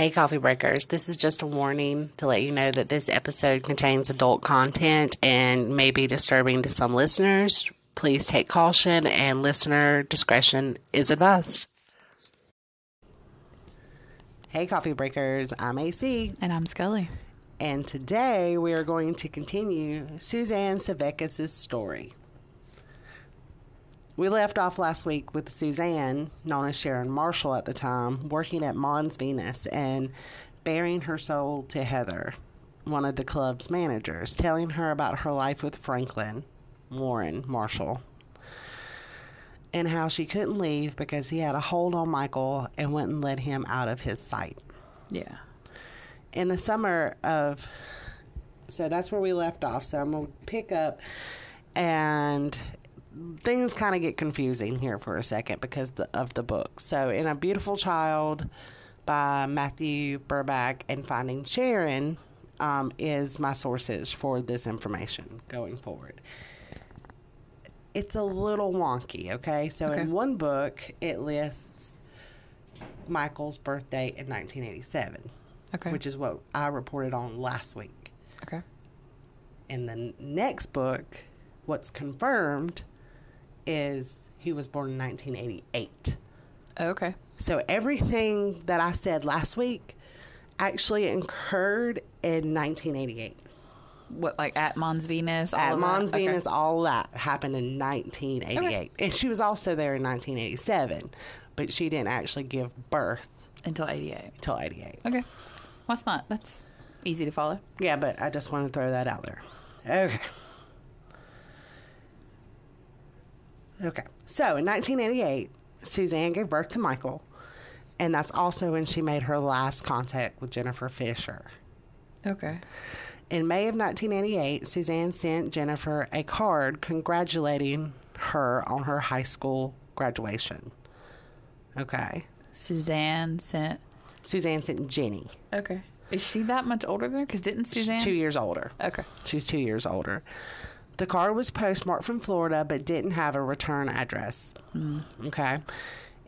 Hey, coffee breakers. This is just a warning to let you know that this episode contains adult content and may be disturbing to some listeners. Please take caution and listener discretion is advised. Hey, coffee breakers. I'm AC. And I'm Scully. And today we are going to continue Suzanne Sevakis' story. We left off last week with Suzanne, known as Sharon Marshall at the time, working at Mons Venus and bearing her soul to Heather, one of the club's managers, telling her about her life with Franklin Warren Marshall and how she couldn't leave because he had a hold on Michael and wouldn't let him out of his sight. Yeah. In the summer of, so that's where we left off. So I'm going to pick up and things kind of get confusing here for a second because the, of the book. So, in A Beautiful Child by Matthew Birkbeck and Finding Sharon um, is my sources for this information going forward. It's a little wonky, okay? So, Okay. in one book, it lists Michael's birthday in 1987, Okay. which is what I reported on last week okay. in the next book, what's confirmed is he was born in 1988. Okay. So everything that I said last week actually occurred in 1988. What like at Mons Venus? all At of that? Mons Okay. Venus, all that happened in 1988. And she was also there in 1987, but she didn't actually give birth until eighty eight. until 88. Okay. What's not? That's easy to follow. Yeah, but I just want to throw that out there. Okay. Okay. So in 1988, Suzanne gave birth to Michael, and that's also when she made her last contact with Jennifer Fisher. Okay. In May of 1988, Suzanne sent Jennifer a card congratulating her on her high school graduation. Okay. Suzanne sent. Suzanne sent Jenny. Okay. Is she that much older than her? Because didn't She's Suzanne? two years older. Okay. She's two years older. The card was postmarked from Florida but didn't have a return address. Okay.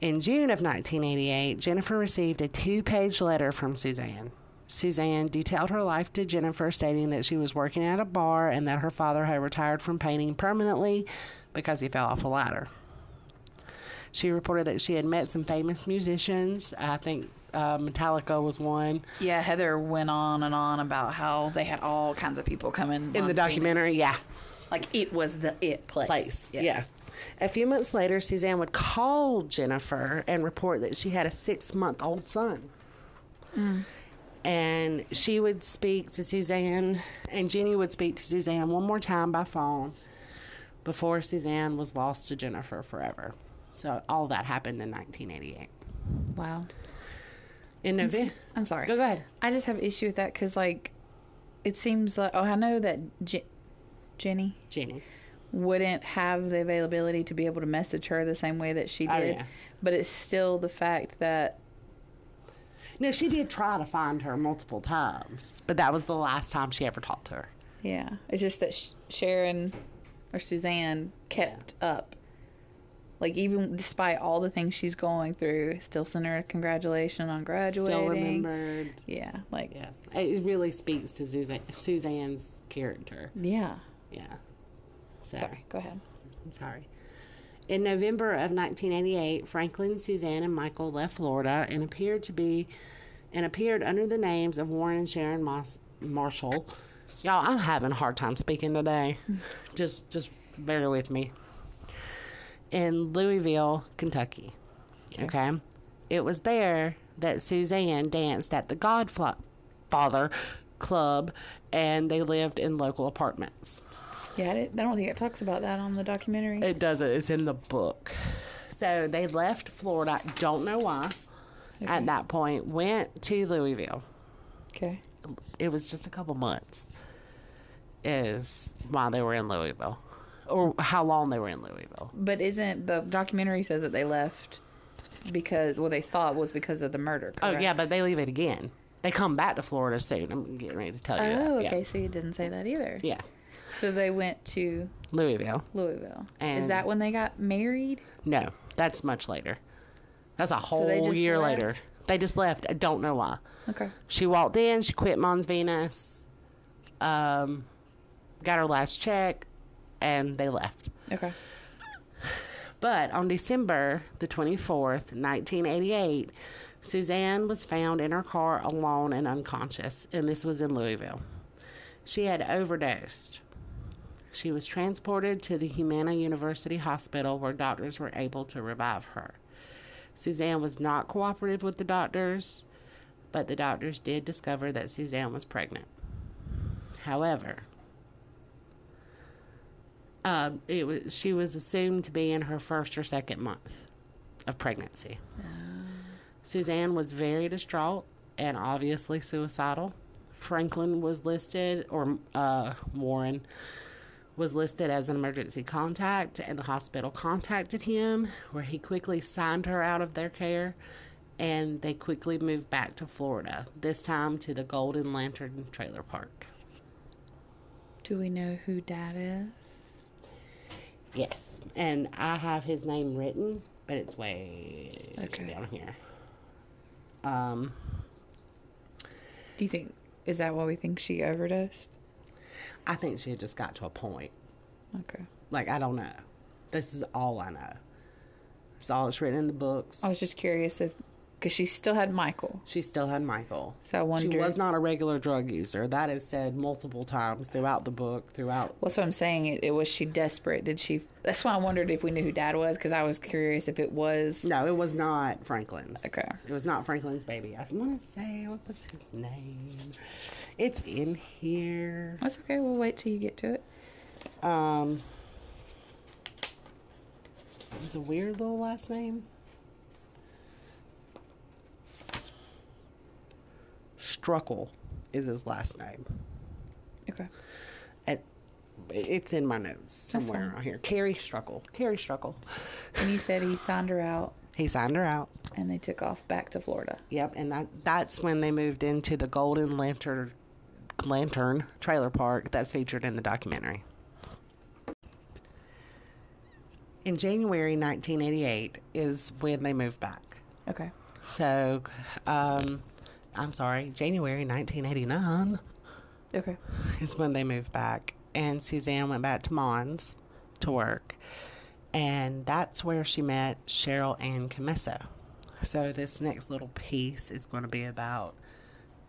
In June of 1988, Jennifer received a two page letter from Suzanne. Suzanne detailed her life to Jennifer, stating that she was working at a bar and that her father had retired from painting permanently because he fell off a ladder. She reported that she had met some famous musicians. I think uh, Metallica was one. Yeah, Heather went on and on about how they had all kinds of people coming In the documentary, yeah. Like it was the it place. place. Yeah. A few months later, Suzanne would call Jennifer and report that she had a six month old son. Mm. And she would speak to Suzanne, and Jenny would speak to Suzanne one more time by phone before Suzanne was lost to Jennifer forever. So all that happened in 1988. Wow. In November. I'm sorry. Go, go ahead. I just have an issue with that because, like, it seems like oh, I know that Jenny Jenny. wouldn't have the availability to be able to message her the same way that she Oh, did, yeah. but it's still the fact that No, she did try to find her multiple times, but that was the last time she ever talked to her. yeah, it's just that Sh- Sharon or Suzanne kept up. Like even despite all the things she's going through, still sent her a congratulation on graduating. Still remembered. Yeah, like Yeah, it really speaks to Suzanne, Suzanne's character. yeah. Yeah. So, Sorry, go ahead. I'm sorry. In November of 1988, Franklin, Suzanne, and Michael left Florida and appeared to be and appeared under the names of Warren and Sharon Moss, Marshall. Y'all, I'm having a hard time speaking today. just just bear with me. In Louisville, Kentucky. Okay. It was there that Suzanne danced at the Godfather Club and they lived in local apartments. Yeah, I, I don't think it talks about that on the documentary. It doesn't. It's in the book. So they left Florida. Don't know why. Okay. At that point, went to Louisville. okay. It was just a couple months. Is why they were in Louisville, or how long they were in Louisville. But isn't the documentary says that they left because well they thought was because of the murder? Oh yeah, but they leave it again. They come back to Florida soon. I'm getting ready to tell you. Oh, that. okay. Yeah. See, it didn't say that either. yeah, So they went to Louisville. Louisville. Is that when they got married? No, that's much later. That's a whole just year left? later. They just left. I don't know why. Okay. She walked in, she quit Mons Venus, um, got her last check, and they left. Okay. But on December the 24th, 1988, Suzanne was found in her car alone and unconscious, and this was in Louisville. She had overdosed. She was transported to the Humana University Hospital where doctors were able to revive her. Suzanne was not cooperative with the doctors, but the doctors did discover that Suzanne was pregnant. However, um, it was she was assumed to be in her first or second month of pregnancy. Suzanne was very distraught and obviously suicidal. Franklin was listed, or uh, Warren was listed as an emergency contact, and the hospital contacted him, where he quickly signed her out of their care, and they quickly moved back to Florida, this time to the Golden Lantern Trailer Park. Do we know who Dad is? Yes, and I have his name written, but it's way Okay. down here. Um, Do you think is that why we think she overdosed? I think she had just got to a point. Okay. Like I don't know. This is all I know. It's all that's written in the books. I was just curious if because she still had Michael, She still had Michael. so I wondered. She was not a regular drug user. That is said multiple times throughout the book. Throughout, Well, that's what I'm saying. It, it was she desperate? Did she? That's why I wondered if we knew who Dad was because I was curious if it was. no, it was not Franklin's. Okay. It was not Franklin's baby. I want to say what was his name. It's in here. That's okay. We'll wait till you get to it. Um, it was a weird little last name. Struckle is his last name. Okay. It, it's in my notes somewhere around here. Carrie Struckle. Carrie Struckle. And you said he signed her out, He signed her out. and they took off back to Florida. Yep, and that that's when they moved into the Golden Lantern Lantern Trailer Park that's featured in the documentary. In January 1988 is when they moved back. Okay. So, um, I'm sorry, January 1989 Okay. is when they moved back, and Suzanne went back to Mons to work, and that's where she met Cheryl Ann Commesso. So this next little piece is going to be about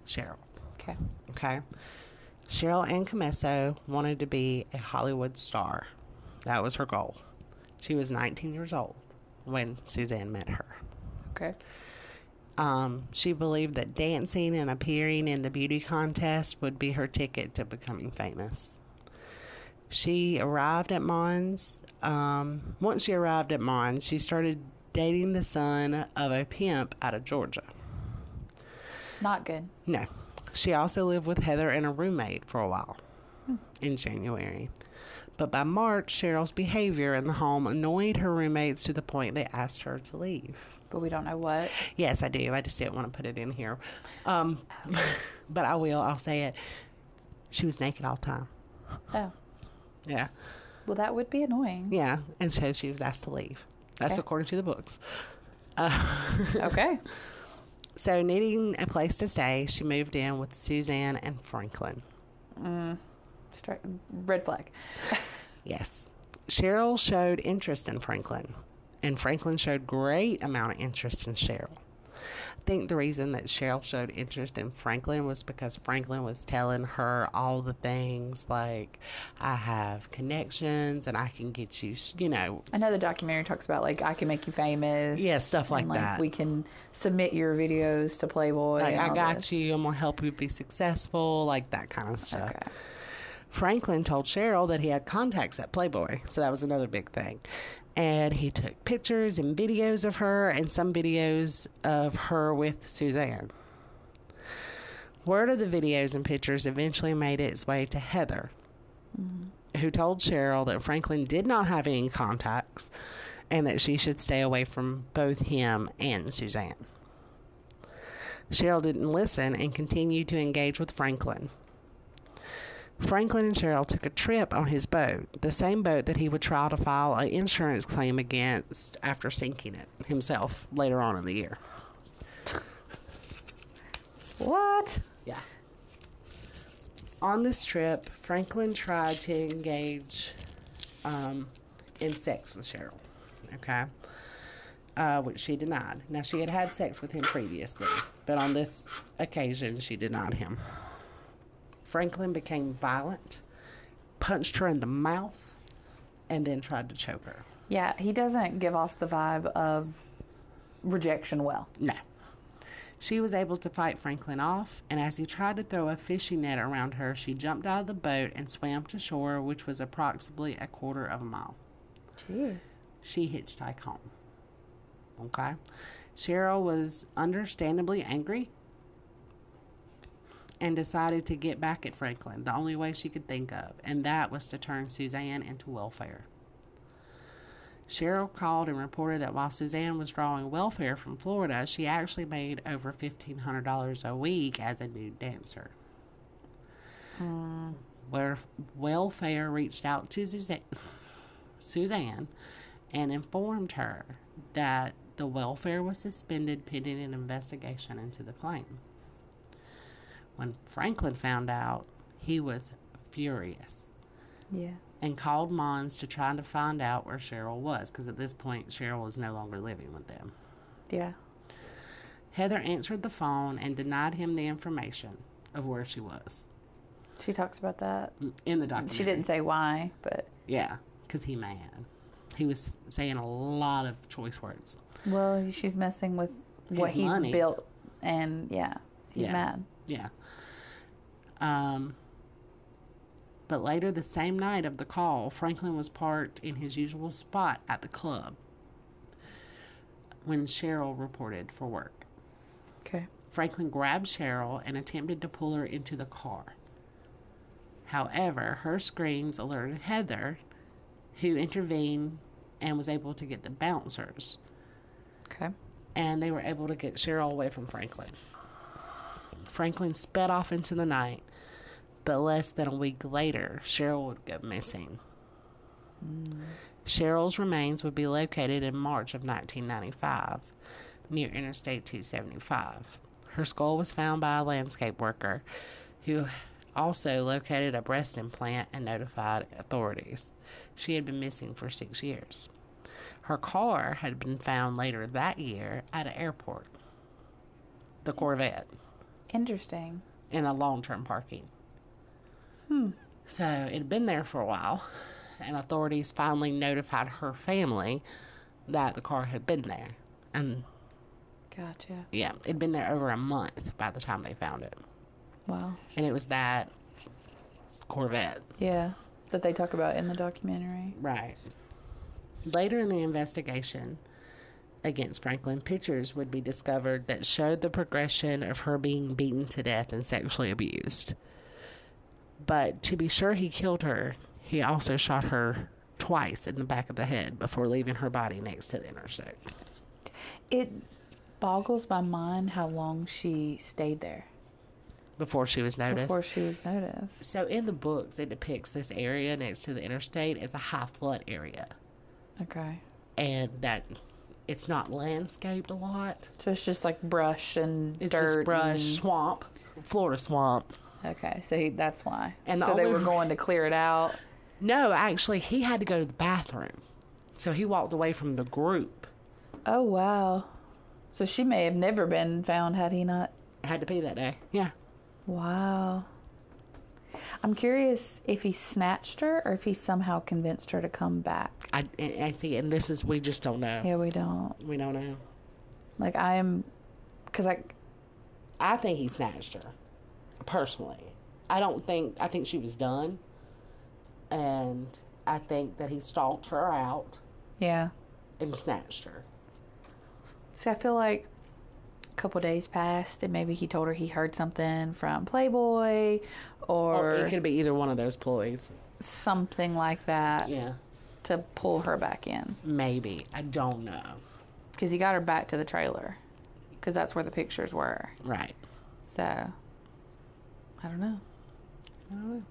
Cheryl. Okay. Okay, Cheryl Ann Commesso wanted to be a Hollywood star. That was her goal. She was 19 years old when Suzanne met her. Okay. Um, she believed that dancing and appearing in the beauty contest would be her ticket to becoming famous. She arrived at Mons. Um, once she arrived at Mons, she started dating the son of a pimp out of Georgia. Not good. No, she also lived with Heather and a roommate for a while in January. But by March, Cheryl's behavior in the home annoyed her roommates to the point they asked her to leave. But we don't know what. Yes, I do. I just didn't want to put it in here. Um, but I will. I'll say it. She was naked all the time. Oh. Yeah. Well, that would be annoying. Yeah. And so she was asked to leave. That's Okay. according to the books. Uh, Okay. so, needing a place to stay, she moved in with Suzanne and Franklin. Strike red flag. Yes. Cheryl showed interest in Franklin, and Franklin showed great amount of interest in Cheryl. I think the reason that Cheryl showed interest in Franklin was because Franklin was telling her all the things like, I have connections and I can get you, you know, I know the documentary talks about like I can make you famous. yeah, stuff like, and, like that. we can submit your videos to Playboy. like, I got this. you, I'm going to help you be successful, like that kind of stuff. Okay. Franklin told Cheryl that he had contacts at Playboy, so that was another big thing. And he took pictures and videos of her and some videos of her with Suzanne. Word of the videos and pictures eventually made its way to Heather, mm-hmm. who told Cheryl that Franklin did not have any contacts and that she should stay away from both him and Suzanne. Cheryl didn't listen and continued to engage with Franklin. Franklin and Cheryl took a trip on his boat, the same boat that he would try to file an insurance claim against after sinking it himself later on in the year. What? Yeah. On this trip, Franklin tried to engage um, in sex with Cheryl. Okay. Uh, which she denied. Now, she had had sex with him previously, but on this occasion, she denied him. Franklin became violent, punched her in the mouth, and then tried to choke her. Yeah, he doesn't give off the vibe of rejection well. No. She was able to fight Franklin off, and as he tried to throw a fishing net around her, she jumped out of the boat and swam to shore, which was approximately a quarter of a mile. Jeez. She hitchhiked home. Okay? Cheryl was understandably angry and decided to get back at Franklin the only way she could think of, and that was to turn Suzanne into welfare. Cheryl called and reported that while Suzanne was drawing welfare from Florida, she actually made over $1,500 a week as a nude dancer. Where welfare reached out to Suzanne, Suzanne and informed her that the welfare was suspended pending an investigation into the claim. When Franklin found out, he was furious Yeah. and called Mons to try to find out where Cheryl was because at this point Cheryl was no longer living with them. Yeah. Heather answered the phone and denied him the information of where she was She talks about that. Mm, in the documentary. She didn't say why, but Yeah, because he mad. He was saying a lot of choice words. well, she's messing with what His he's money. built, and yeah, he's Yeah. mad. Yeah. Um, but later the same night of the call, Franklin was parked in his usual spot at the club when Cheryl reported for work. Okay. Franklin grabbed Cheryl and attempted to pull her into the car. However, her screams alerted Heather, who intervened and was able to get the bouncers, Okay. and they were able to get Cheryl away from Franklin. Franklin sped off into the night, but less than a week later, Cheryl would go missing. Cheryl's remains would be located in March of 1995 near Interstate 275. Her skull was found by a landscape worker who also located a breast implant and notified authorities. She had been missing for six years. Her car had been found later that year at an airport, the Corvette, Interesting. in a long term parking. Hmm. So it had been there for a while, and authorities finally notified her family that the car had been there. And Gotcha. yeah, it'd been there over a month by the time they found it. Wow. And it was that Corvette. Yeah. That they talk about in the documentary. Right. Later in the investigation against Franklin, pictures would be discovered that showed the progression of her being beaten to death and sexually abused. But to be sure he killed her, he also shot her twice in the back of the head before leaving her body next to the interstate. It boggles my mind how long she stayed there Before she was noticed. before she was noticed. So in the books, it depicts this area next to the interstate as a high flood area. Okay. And that it's not landscaped a lot. So it's just like brush and It's dirt. just brush, and- swamp, Florida swamp. Okay, so he, that's why. And the so they were going to clear it out. No, actually, he had to go to the bathroom. So he walked away from the group. Oh wow. So she may have never been found had he not. Had to pee that day. Yeah. Wow. I'm curious if he snatched her or if he somehow convinced her to come back. I, I see, and this is, we just don't know. Yeah, we don't. We don't know. Like I am, because I. I think he snatched her, personally. I don't think, I think she was done. And I think that he stalked her out Yeah. and snatched her. See, I feel like couple days passed, and maybe he told her he heard something from Playboy, oh, Or or, it could be either one of those ploys. something like that Yeah. to pull her back in. Maybe. I don't know. Because he got her back to the trailer, because that's where the pictures were. Right. So, I don't know. I don't know.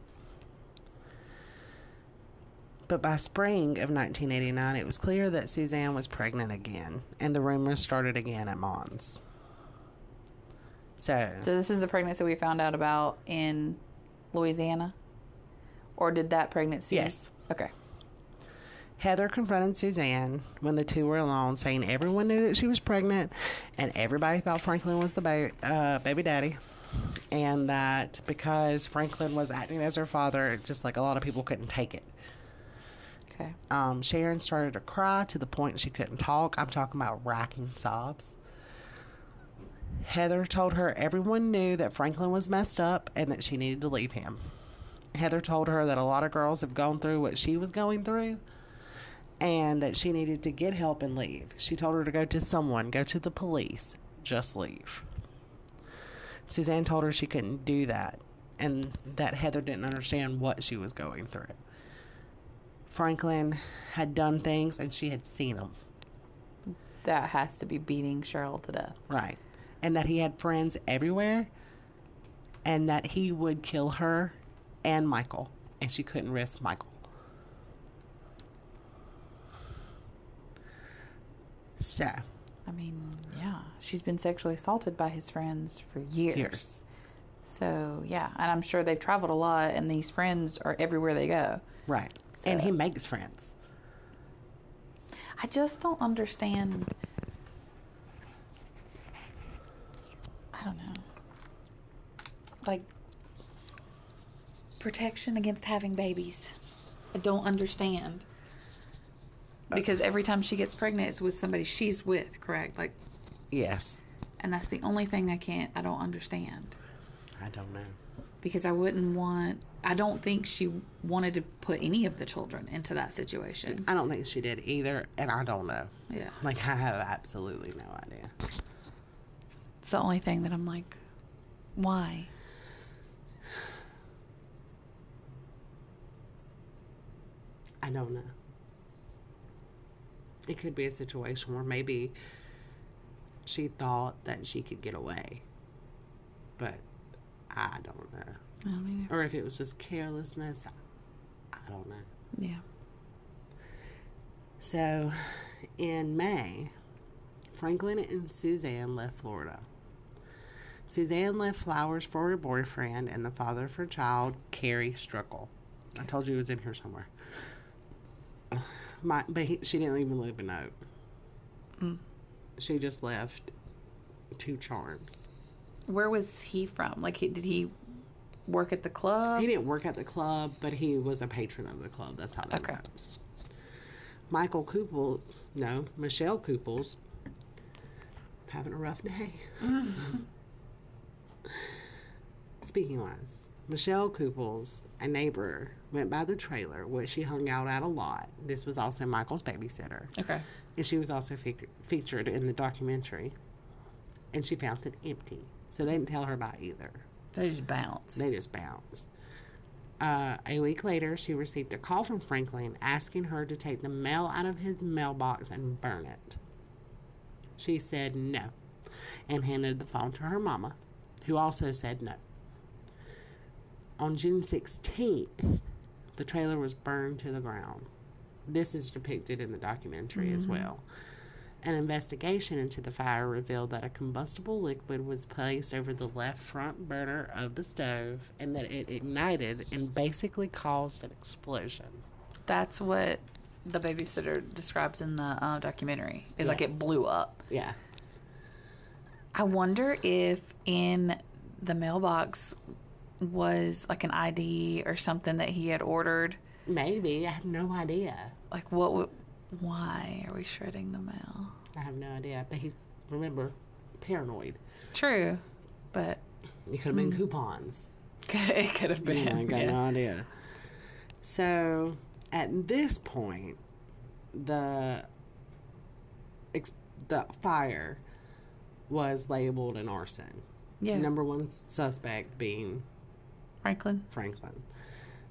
But by spring of 1989, it was clear that Suzanne was pregnant again, and the rumors started again at Mons. So, So this is the pregnancy we found out about in Louisiana, or did that pregnancy? Yes. Okay. Heather confronted Suzanne when the two were alone, saying everyone knew that she was pregnant and everybody thought Franklin was the ba- uh, baby daddy. And that because Franklin was acting as her father, just like a lot of people couldn't take it. Okay. Um, Sharon started to cry to the point she couldn't talk. I'm talking about racking sobs. Heather told her everyone knew that Franklin was messed up and that she needed to leave him. Heather told her that a lot of girls have gone through what she was going through and that she needed to get help and leave. She told her to go to someone, go to the police, just leave. Suzanne told her she couldn't do that and that Heather didn't understand what she was going through. Franklin had done things and she had seen them. That has to be beating Cheryl to death. Right. And that he had friends everywhere and that he would kill her and Michael. And she couldn't risk Michael. So, I mean, yeah, she's been sexually assaulted by his friends for years. Years. So yeah, and I'm sure they've traveled a lot, and these friends are everywhere they go. right. And he makes friends. I just don't understand. I don't know. Like protection against having babies. I don't understand. Uh, because every time she gets pregnant, it's with somebody she's with, correct? Like, Yes. and that's the only thing I can't, I don't understand. I don't know. Because I wouldn't want, I don't think she wanted to put any of the children into that situation. I don't think she did either. And I don't know. Yeah. Like, I have absolutely no idea. It's the only thing that I'm like, why? I don't know. It could be a situation where maybe she thought that she could get away. But I don't know. I don't. Or if it was just carelessness, I, I don't know. Yeah. So in May, Franklin and Suzanne left Florida. Suzanne left flowers for her boyfriend and the father of her child, Carrie Struckle. I told you he was in here somewhere. My, but he, she didn't even leave a note. Mm. She just left two charms. Where was he from? Like, he, did he work at the club? He didn't work at the club, but he was a patron of the club. That's how they Okay. met. Michael Koopel, no, Michelle Koopels, having a rough day. Speaking wise, Michelle Koopels, a neighbor, went by the trailer, which she hung out at a lot. This was also Michael's babysitter, Okay. and she was also fe- featured in the documentary. And she found it empty, so they didn't tell her about it either. They just bounced. They just bounced. Uh, a week later, she received a call from Franklin asking her to take the mail out of his mailbox and burn it. She said no and handed the phone to her mama, who also said no. On June 16th, the trailer was burned to the ground. This is depicted in the documentary as well. An investigation into the fire revealed that a combustible liquid was placed over the left front burner of the stove and that it ignited and basically caused an explosion. That's what the babysitter describes in the uh, documentary. Is like it blew up. Yeah. I wonder if in the mailbox was like an ID or something that he had ordered. Maybe. I have no idea. Like, what would. Why are we shredding the mail? I have no idea. But he's, remember, paranoid. True. But It could have been hmm. coupons. it could have been. Yeah, I got yeah. no idea. So at this point, the the fire was labeled an arson. Yeah. Number one suspect being Franklin. Franklin.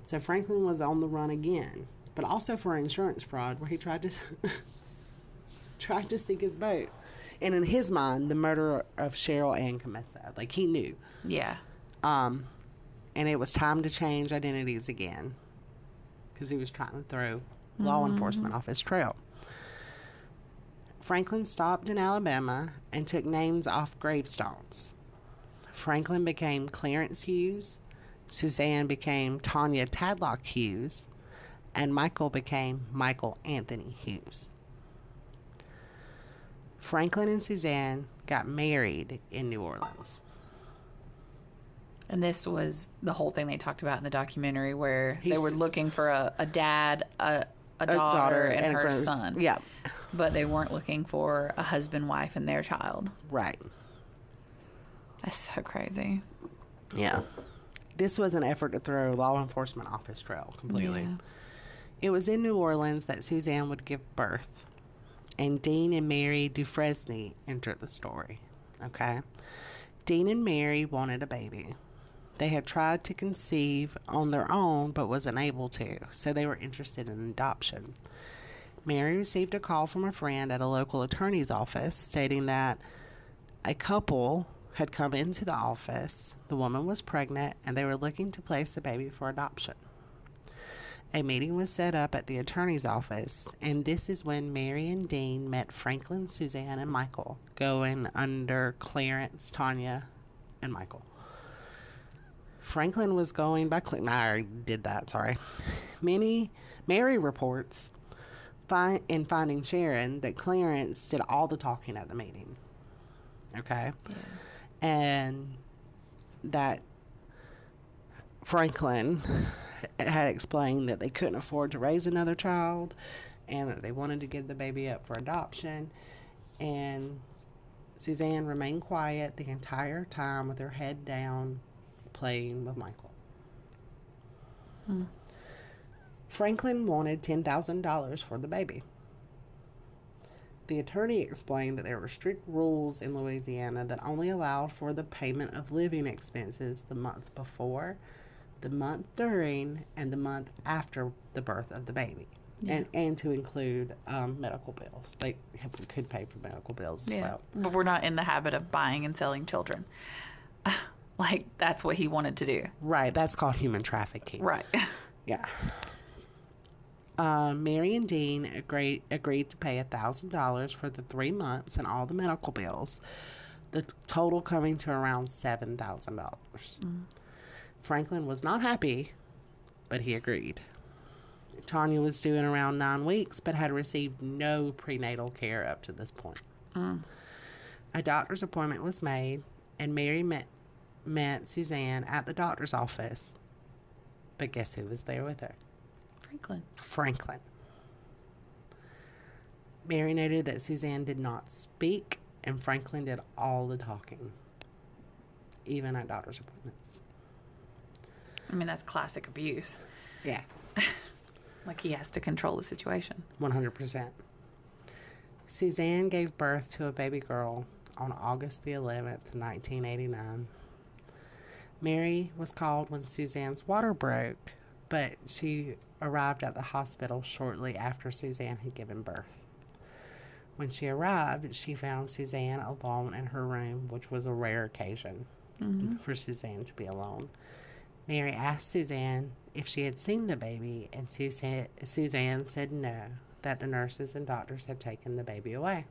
So Franklin was on the run again, but also for insurance fraud, where he tried to tried to sink his boat. And in his mind, the murder of Cheryl and Commesso, like he knew. Yeah. Um, and it was time to change identities again because he was trying to throw law enforcement off his trail. Franklin stopped in Alabama and took names off gravestones. Franklin became Clarence Hughes, Suzanne became Tanya Tadlock Hughes, and Michael became Michael Anthony Hughes. Franklin and Suzanne got married in New Orleans. And this was the whole thing they talked about in the documentary where He's- they were looking for a, a dad, a, a daughter, and, a her son. Yeah, But they weren't looking for a husband, wife, and their child. right. That's so crazy. Yeah. This was an effort to throw law enforcement off his trail completely. Yeah. It was in New Orleans that Suzanne would give birth, and Dean and Mary Dufresne entered the story. Okay? Dean and Mary wanted a baby. They had tried to conceive on their own but was unable to, so they were interested in adoption. Mary received a call from a friend at a local attorney's office stating that a couple had come into the office. The woman was pregnant and they were looking to place the baby for adoption. A meeting was set up at the attorney's office, and this is when Mary and Dean met Franklin, Suzanne, and Michael, going under Clarence, Tanya, and Michael. Franklin was going by Cl- I did that, sorry. Many Mary reports fi- in finding Sharon that Clarence did all the talking at the meeting. Okay? And that Franklin had explained that they couldn't afford to raise another child and that they wanted to give the baby up for adoption. And Suzanne remained quiet the entire time with her head down, playing with Michael. Hmm. Franklin wanted $10,000 for the baby. The attorney explained that there were strict rules in Louisiana that only allowed for the payment of living expenses the month before, the month during, and the month after the birth of the baby. And, and to include um, medical bills. They have- could pay for medical bills as Yeah. well. But we're not in the habit of buying and selling children. like, that's what he wanted to do. Right, that's called human trafficking. Right. Yeah. Uh, Mary and Dean agreed agreed to pay thousand dollars for the three months and all the medical bills, the t- total coming to around seven thousand dollars. Franklin was not happy, but he agreed. Tanya was due in around nine weeks, but had received no prenatal care up to this point. A doctor's appointment was made, and Mary met met Suzanne at the doctor's office. But guess who was there with her? Franklin. Franklin. Mary noted that Suzanne did not speak, and Franklin did all the talking, even at doctor's appointments. I mean, that's classic abuse. Yeah, Like, he has to control the situation. 100%. Suzanne gave birth to a baby girl on August the 11th, 1989. Mary was called when Suzanne's water broke, but she arrived at the hospital shortly after Suzanne had given birth. When she arrived, she found Suzanne alone in her room, which was a rare occasion mm-hmm. for Suzanne to be alone. Mary asked Suzanne if she had seen the baby, and Suzanne, Suzanne said no, that the nurses and doctors had taken the baby away.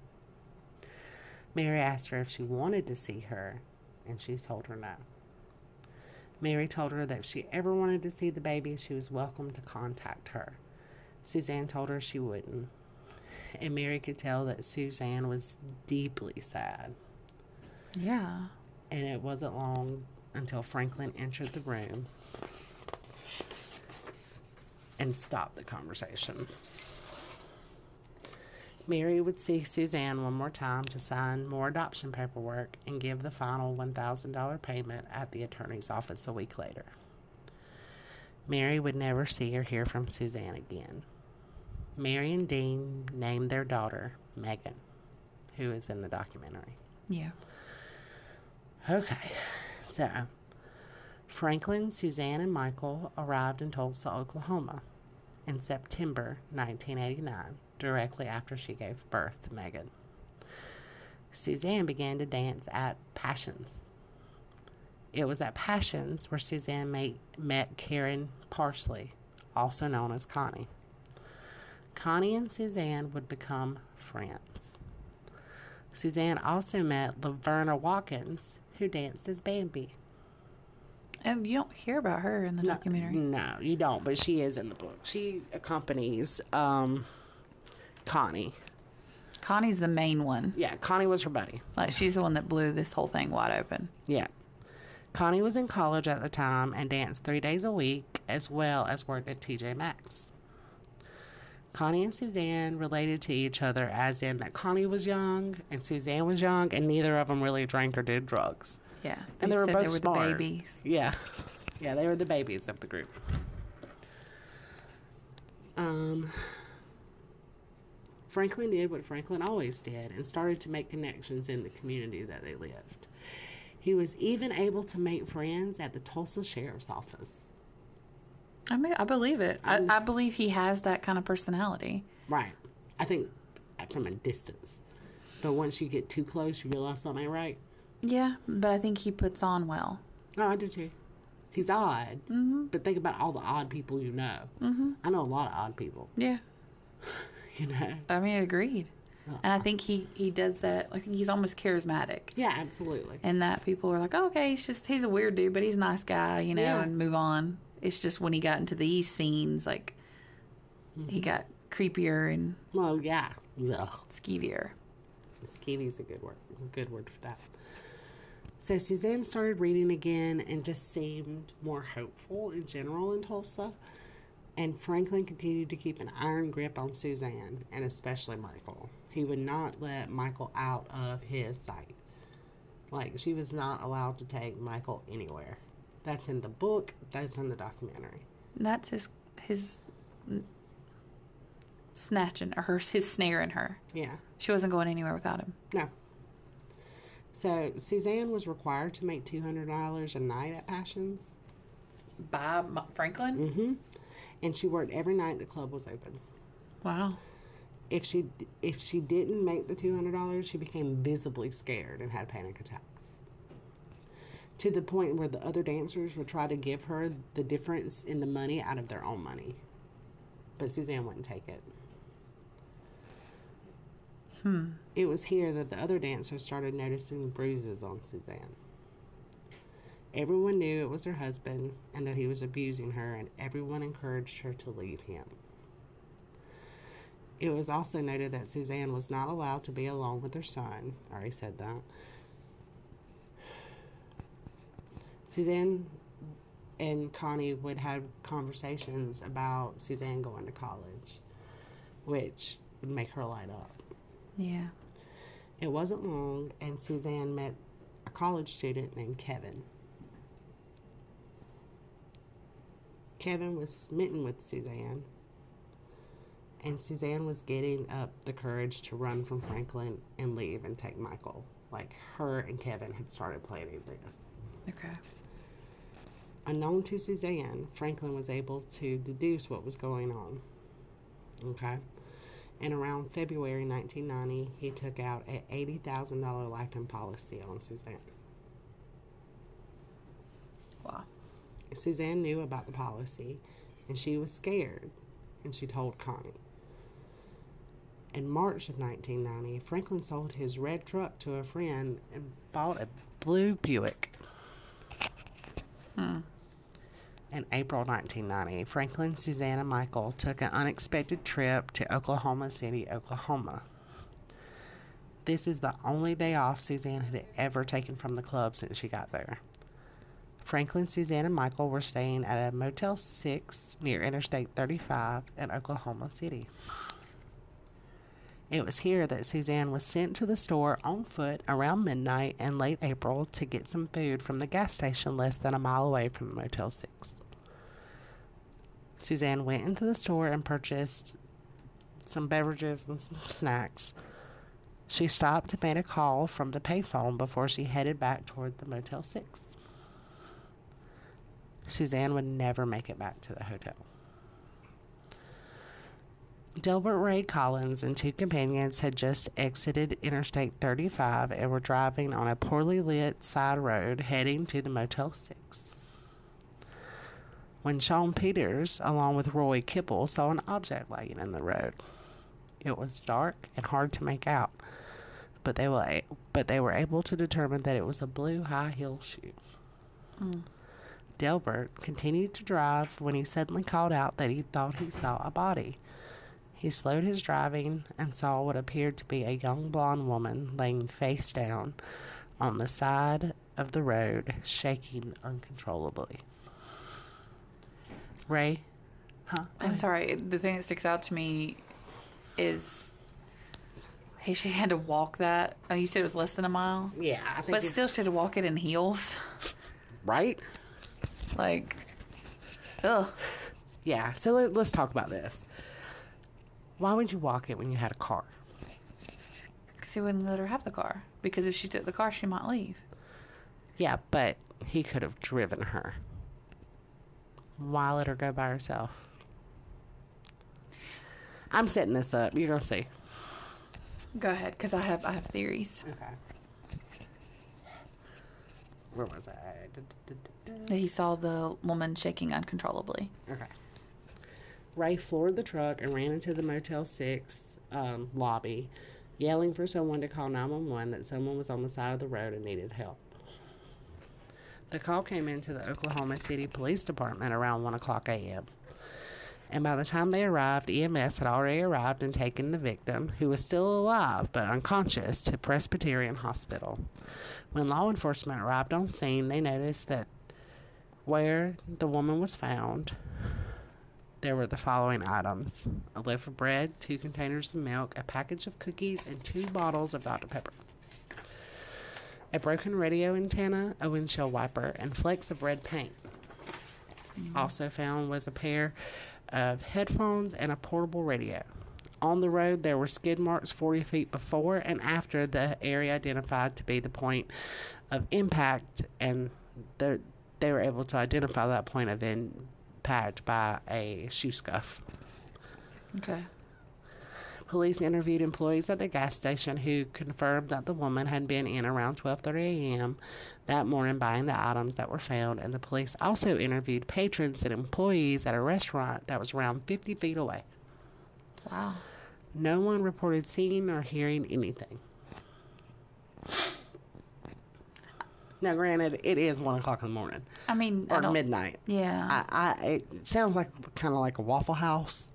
Mary asked her if she wanted to see her, and she told her no. Mary told her that if she ever wanted to see the baby, she was welcome to contact her. Suzanne told her she wouldn't, and Mary could tell that Suzanne was deeply sad. Yeah. And it wasn't long until Franklin entered the room and stopped the conversation. Mary would see Suzanne one more time to sign more adoption paperwork and give the final $1,000 payment at the attorney's office a week later. Mary would never see or hear from Suzanne again. Mary and Dean named their daughter Megan, who is in the documentary. Yeah. Okay, so Franklin, Suzanne, and Michael arrived in Tulsa, Oklahoma in September 1989, directly after she gave birth to Megan. Suzanne began to dance at Passions. It was at Passions where Suzanne made, met Karen Parsley, also known as Connie. Connie and Suzanne would become friends. Suzanne also met Laverna Watkins, who danced as Bambi. And you don't hear about her in the documentary. No, you don't, but she is in the book. She accompanies um, Connie. Connie's the main one. Yeah, Connie was her buddy. Like she's the one that blew this whole thing wide open. Yeah. Connie was in college at the time and danced three days a week as well as worked at TJ Maxx. Connie and Suzanne related to each other as in that Connie was young and Suzanne was young and neither of them really drank or did drugs. Yeah. And they were both they were smart. the babies. Yeah. Yeah, they were the babies of the group. Um, Franklin did what Franklin always did and started to make connections in the community that they lived. He was even able to make friends at the Tulsa Sheriff's Office. I mean, I believe it. I, I believe he has that kind of personality. Right. I think from a distance. But once you get too close, you realize something ain't right. Yeah, but I think he puts on well. Oh, I do too. He's odd. Mm-hmm. But think about all the odd people you know. Mm-hmm. I know a lot of odd people, Yeah. you know. I mean, agreed. And I think he he does that. Like he's almost charismatic, Yeah, absolutely. and that people are like, oh, okay, he's just he's a weird dude, but he's a nice guy, you know, Yeah. and move on. It's just when he got into these scenes, like he mm-hmm. got creepier and Well, yeah. Ugh. skeevier. Skeevy's a good word. Good word for that. So Suzanne started reading again and just seemed more hopeful in general in Tulsa. And Franklin continued to keep an iron grip on Suzanne and especially Michael. He would not let Michael out of his sight. Like she was not allowed to take Michael anywhere. That's in the book, that's in the documentary. That's his his snatching or her, his snaring her. Yeah. She wasn't going anywhere without him. No. So Suzanne was required to make two hundred dollars a night at Passions. By Franklin. Mm-hmm. And she worked every night the club was open. Wow. If she if she didn't make the two hundred dollars, she became visibly scared and had panic attacks. To the point where the other dancers would try to give her the difference in the money out of their own money, but Suzanne wouldn't take it. Hmm. It was here that the other dancers started noticing bruises on Suzanne. Everyone knew it was her husband and that he was abusing her, and everyone encouraged her to leave him. It was also noted that Suzanne was not allowed to be alone with her son. I already said that. Suzanne and Connie would have conversations about Suzanne going to college, which would make her light up. Yeah. It wasn't long, and Suzanne met a college student named Kevin. Kevin was smitten with Suzanne, and Suzanne was getting up the courage to run from Franklin and leave and take Michael. Like her and Kevin had started planning this. Okay. Unknown to Suzanne, Franklin was able to deduce what was going on. Okay? And around February 1990, he took out a $80,000 lifetime policy on Suzanne. Wow. Suzanne knew about the policy and she was scared and she told Connie. In March of 1990, Franklin sold his red truck to a friend and bought a blue Buick. Hmm. In April 1990, Franklin, Suzanne, and Michael took an unexpected trip to Oklahoma City, Oklahoma. This is the only day off Suzanne had ever taken from the club since she got there. Franklin, Suzanne, and Michael were staying at a Motel 6 near Interstate 35 in Oklahoma City. It was here that Suzanne was sent to the store on foot around midnight in late April to get some food from the gas station less than a mile away from Motel 6. Suzanne went into the store and purchased some beverages and some snacks. She stopped to make a call from the payphone before she headed back toward the Motel 6. Suzanne would never make it back to the hotel. Delbert Ray Collins and two companions had just exited Interstate 35 and were driving on a poorly lit side road heading to the Motel 6. When Sean Peters, along with Roy Kipple, saw an object laying in the road. It was dark and hard to make out, but they were but they were able to determine that it was a blue high heel shoe. Mm. Delbert continued to drive when he suddenly called out that he thought he saw a body. He slowed his driving and saw what appeared to be a young blonde woman laying face down on the side of the road, shaking uncontrollably. Ray? Huh? I'm sorry. The thing that sticks out to me is hey, she had to walk that. Oh, you said it was less than a mile, Yeah, I think but still, she had to walk it in heels. right? Like, ugh. Yeah, so let, let's talk about this. Why would you walk it when you had a car? Because he wouldn't let her have the car. Because if she took the car, she might leave. Yeah, but he could have driven her. Why let her go by herself? I'm setting this up. You're gonna see. Go ahead, because I have I have theories. Okay. Where was I? That he saw the woman shaking uncontrollably. Okay. Ray floored the truck and ran into the Motel 6 um, lobby, yelling for someone to call 911 that someone was on the side of the road and needed help. The call came into the Oklahoma City Police Department around 1 o'clock a.m. And by the time they arrived, EMS had already arrived and taken the victim, who was still alive but unconscious, to Presbyterian Hospital. When law enforcement arrived on scene, they noticed that where the woman was found, there were the following items a loaf of bread, two containers of milk, a package of cookies, and two bottles of Dr. Pepper. A broken radio antenna, a windshield wiper, and flecks of red paint. Mm-hmm. Also found was a pair of headphones and a portable radio. On the road, there were skid marks 40 feet before and after the area identified to be the point of impact, and the, they were able to identify that point of impact by a shoe scuff. Okay. Police interviewed employees at the gas station who confirmed that the woman had been in around 12:30 a.m. that morning buying the items that were found, and the police also interviewed patrons and employees at a restaurant that was around 50 feet away. Wow. No one reported seeing or hearing anything. Now, granted, it is one o'clock in the morning I mean, or don't, midnight. yeah, I, I, it sounds like kind of like a Waffle House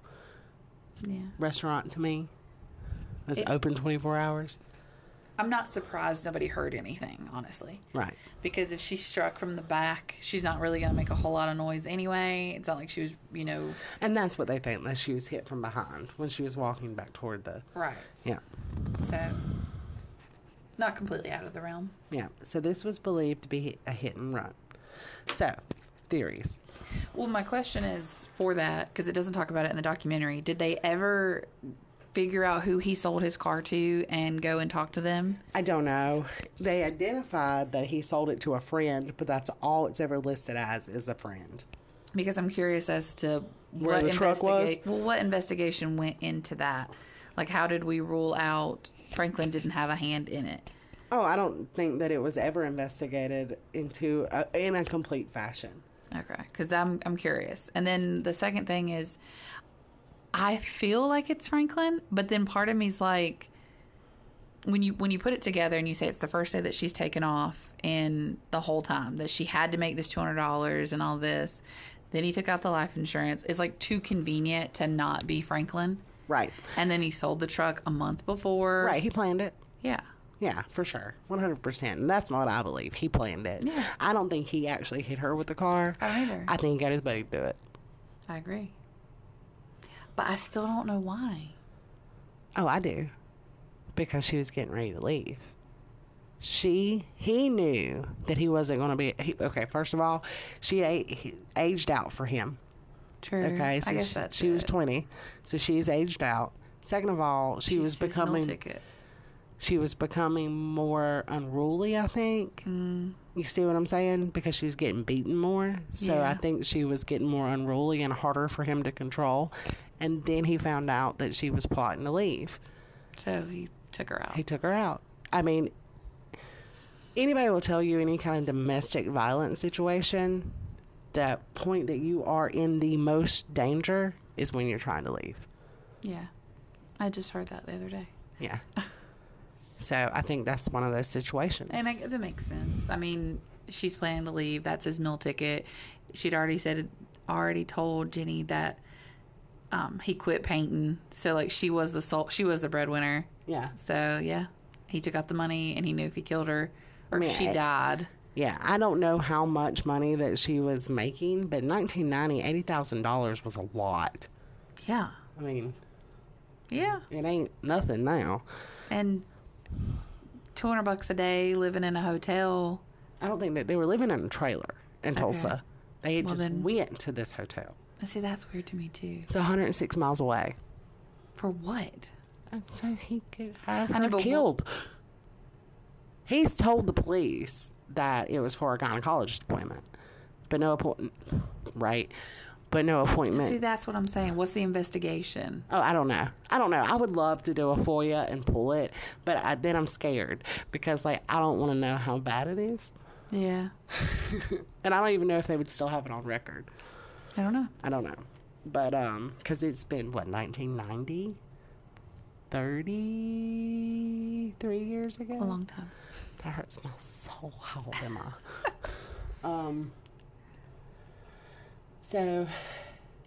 yeah. restaurant to me. That's It- open 24 hours. I'm not surprised nobody heard anything, honestly. Right. Because if she struck from the back, she's not really going to make a whole lot of noise anyway. It's not like she was, you know. And that's what they think that she was hit from behind when she was walking back toward the. Right. Yeah. So, not completely out of the realm. Yeah. So this was believed to be a hit and run. So, theories. Well, my question is for that, because it doesn't talk about it in the documentary. Did they ever figure out who he sold his car to and go and talk to them? I don't know. They identified that he sold it to a friend, but that's all it's ever listed as is a friend. Because I'm curious as to Where what the truck was? Well, what investigation went into that? Like, how did we rule out Franklin didn't have a hand in it? Oh, I don't think that it was ever investigated into a, in a complete fashion. Okay, because I'm I'm curious. And then the second thing is, I feel like it's Franklin, but then part of me's like, when you when you put it together and you say it's the first day that she's taken off and the whole time that she had to make this two hundred dollars and all this, then he took out the life insurance. It's like too convenient to not be Franklin. Right. And then he sold the truck a month before. Right. He planned it. Yeah. Yeah, for sure. 100%. And that's not what I believe. He planned it. Yeah. I don't think he actually hit her with the car. I don't either. I think he got his buddy to do it. I agree. But I still don't know why. Oh, I do. Because she was getting ready to leave. She, he knew that he wasn't going to be. He, okay, first of all, she aged out for him. True. Okay, so she, she was 20, so she's aged out. Second of all, she She's was becoming she was becoming more unruly. I think. Mm. You see what I'm saying? Because she was getting beaten more. So I think she was getting more unruly and harder for him to control. And then he found out that she was plotting to leave. So he took her out. He took her out. I mean, anybody will tell you any kind of domestic violence situation, that point that you are in the most danger is when you're trying to leave. Yeah. I just heard that the other day. Yeah. So I think that's one of those situations. And I, that makes sense. I mean, she's planning to leave. That's his meal ticket. She'd already said, already told Jenny that um, he quit painting. So like she was the sole, she was the breadwinner. yeah. So yeah, he took out the money and he knew if he killed her or mean, if she I- died. Yeah, I don't know how much money that she was making, but 1990, $80,000 was a lot. Yeah, I mean, yeah, it ain't nothing now. and two hundred bucks a day living in a hotel. I don't think that they were living in a trailer in Tulsa. They Well, just then- went to this hotel. I see that's weird to me too. It's 106 miles away. For what? And So he could have I know, her but wh- killed. He's told the police that it was for a gynecologist appointment, but no appointment. Right, but no appointment. See, that's what I'm saying. What's the investigation? Oh, I don't know. I don't know. I would love to do a FOIA and pull it, but I, then I'm scared because like I don't want to know how bad it is, Yeah, and I don't even know if they would still have it on record. I don't know. I don't know, but um, because it's been what 1990, 33 years ago. A long time. That hurts my soul. How old am I? um. So,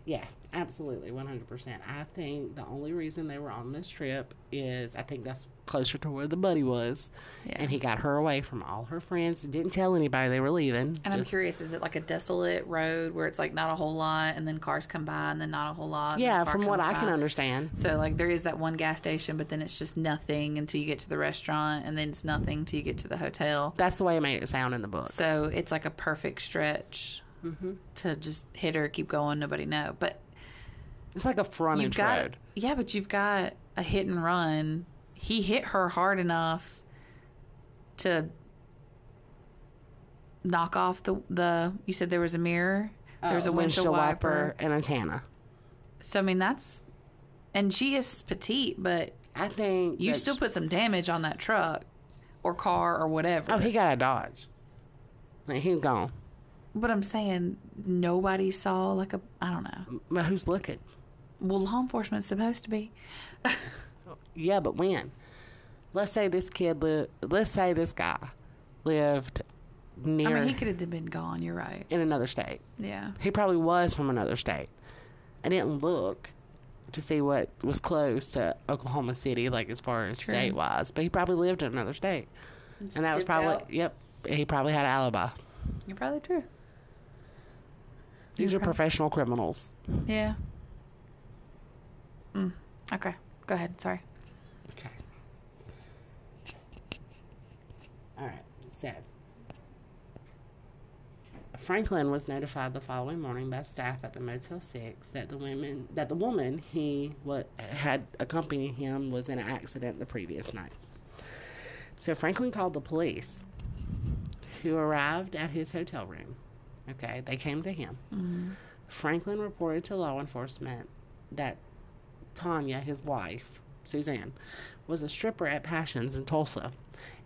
yeah, absolutely, one hundred percent. I think the only reason they were on this trip is I think that's closer to where the buddy was, Yeah. and he got her away from all her friends. Didn't tell anybody they were leaving. And I'm curious, is it like a desolate road where it's like not a whole lot, and then cars come by, and then not a whole lot? yeah, from what I can understand. So like there is that one gas station, but then it's just nothing until you get to the restaurant, and then it's nothing until you get to the hotel. That's the way it made it sound in the book. So it's like a perfect stretch Mm-hmm. to just hit her, keep going, nobody know. But It's like a frontage you've got road. yeah, but you've got a hit and run. He hit her hard enough to knock off the the. You said there was a mirror. There was a Uh, windshield wiper. and a Tana. So I mean that's, and she is petite, but I think you still put some damage on that truck or car or whatever. Oh, he got a Dodge. Like, he's gone. But I'm saying nobody saw like a I don't know. But who's looking? Well, law enforcement's supposed to be. Yeah, but when? Let's say this kid lived. Let's say this guy lived near I mean, he could have been gone. You're right. in another state. Yeah. He probably was from another state. I didn't look to see what was close to Oklahoma City, like as far as True. state wise. But he probably lived in another state, and that was probably yep. He probably had an alibi. You're probably true. These You're are prob- professional criminals. Yeah. Mm. Okay. Go ahead. Sorry. Okay. All right. So, Franklin was notified the following morning by staff at the Motel Six that the women that the woman he what had accompanied him was in an accident the previous night. So Franklin called the police, who arrived at his hotel room. Okay, they came to him. Mm-hmm. Franklin reported to law enforcement that Tanya, his wife, Suzanne, was a stripper at Passions in Tulsa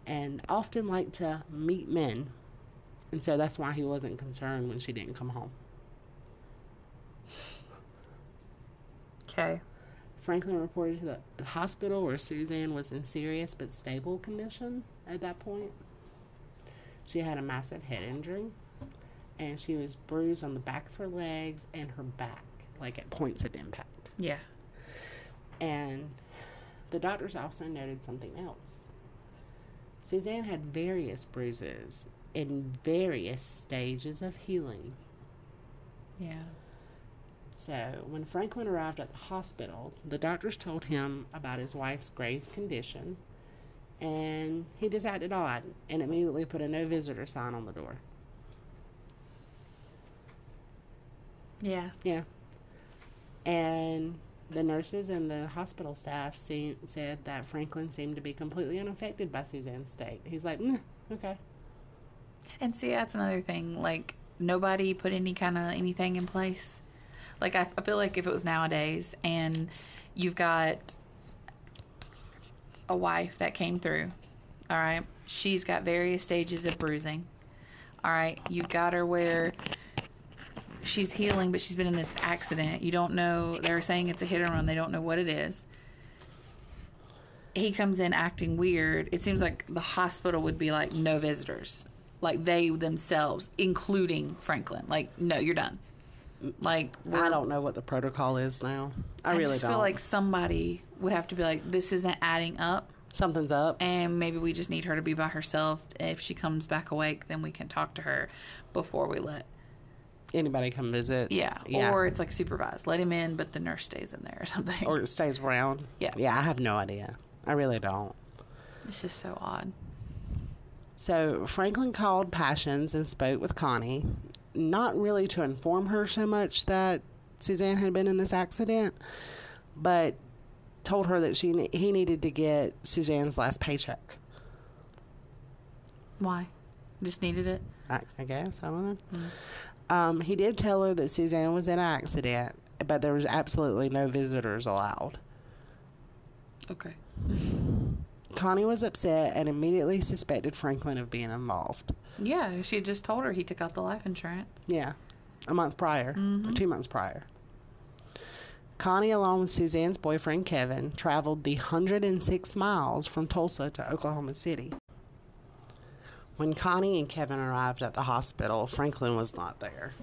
and often liked to meet men. And so that's why he wasn't concerned when she didn't come home. Okay. Franklin reported to the hospital where Suzanne was in serious but stable condition at that point. She had a massive head injury and she was bruised on the back of her legs and her back, like at points of impact. Yeah. And the doctors also noted something else. Suzanne had various bruises in various stages of healing. Yeah. So, when Franklin arrived at the hospital, the doctors told him about his wife's grave condition, and he just acted odd and immediately put a no visitor sign on the door. Yeah. Yeah. And the nurses and the hospital staff seem, said that Franklin seemed to be completely unaffected by Suzanne's state. He's like, "Mm, okay. And see, that's another thing. Like nobody put any kind of anything in place. Like I, I feel like if it was nowadays, and you've got a wife that came through, all right, she's got various stages of bruising. All right, you've got her where she's healing, but she's been in this accident. You don't know. They're saying it's a hit and run. They don't know what it is. he comes in acting weird, it seems like the hospital would be like, no visitors. Like they themselves, including Franklin. Like, no, you're done. Like, I don't know what the protocol is now. I, I really don't. I feel like somebody would have to be like, this isn't adding up. something's up. And maybe we just need her to be by herself. If she comes back awake, then we can talk to her before we let. Anybody come visit? Yeah. Yeah. Or it's like supervised. Let him in, but the nurse stays in there or something. or it stays around. Yeah. Yeah, I have no idea. I really don't. it's just so odd. So Franklin called Passions and spoke with Connie, not really to inform her so much that Suzanne had been in this accident, but told her that she he needed to get Suzanne's last paycheck. Why? Just needed it? I, I guess I don't know. Hmm. Um, he did tell her that Suzanne was in an accident, but there was absolutely no visitors allowed. Okay. Connie was upset and immediately suspected Franklin of being involved. Yeah, she had just told her he took out the life insurance. Yeah, a month prior, or two months prior. Connie, along with Suzanne's boyfriend Kevin, traveled the 106 miles from Tulsa to Oklahoma City. When Connie and Kevin arrived at the hospital, Franklin was not there.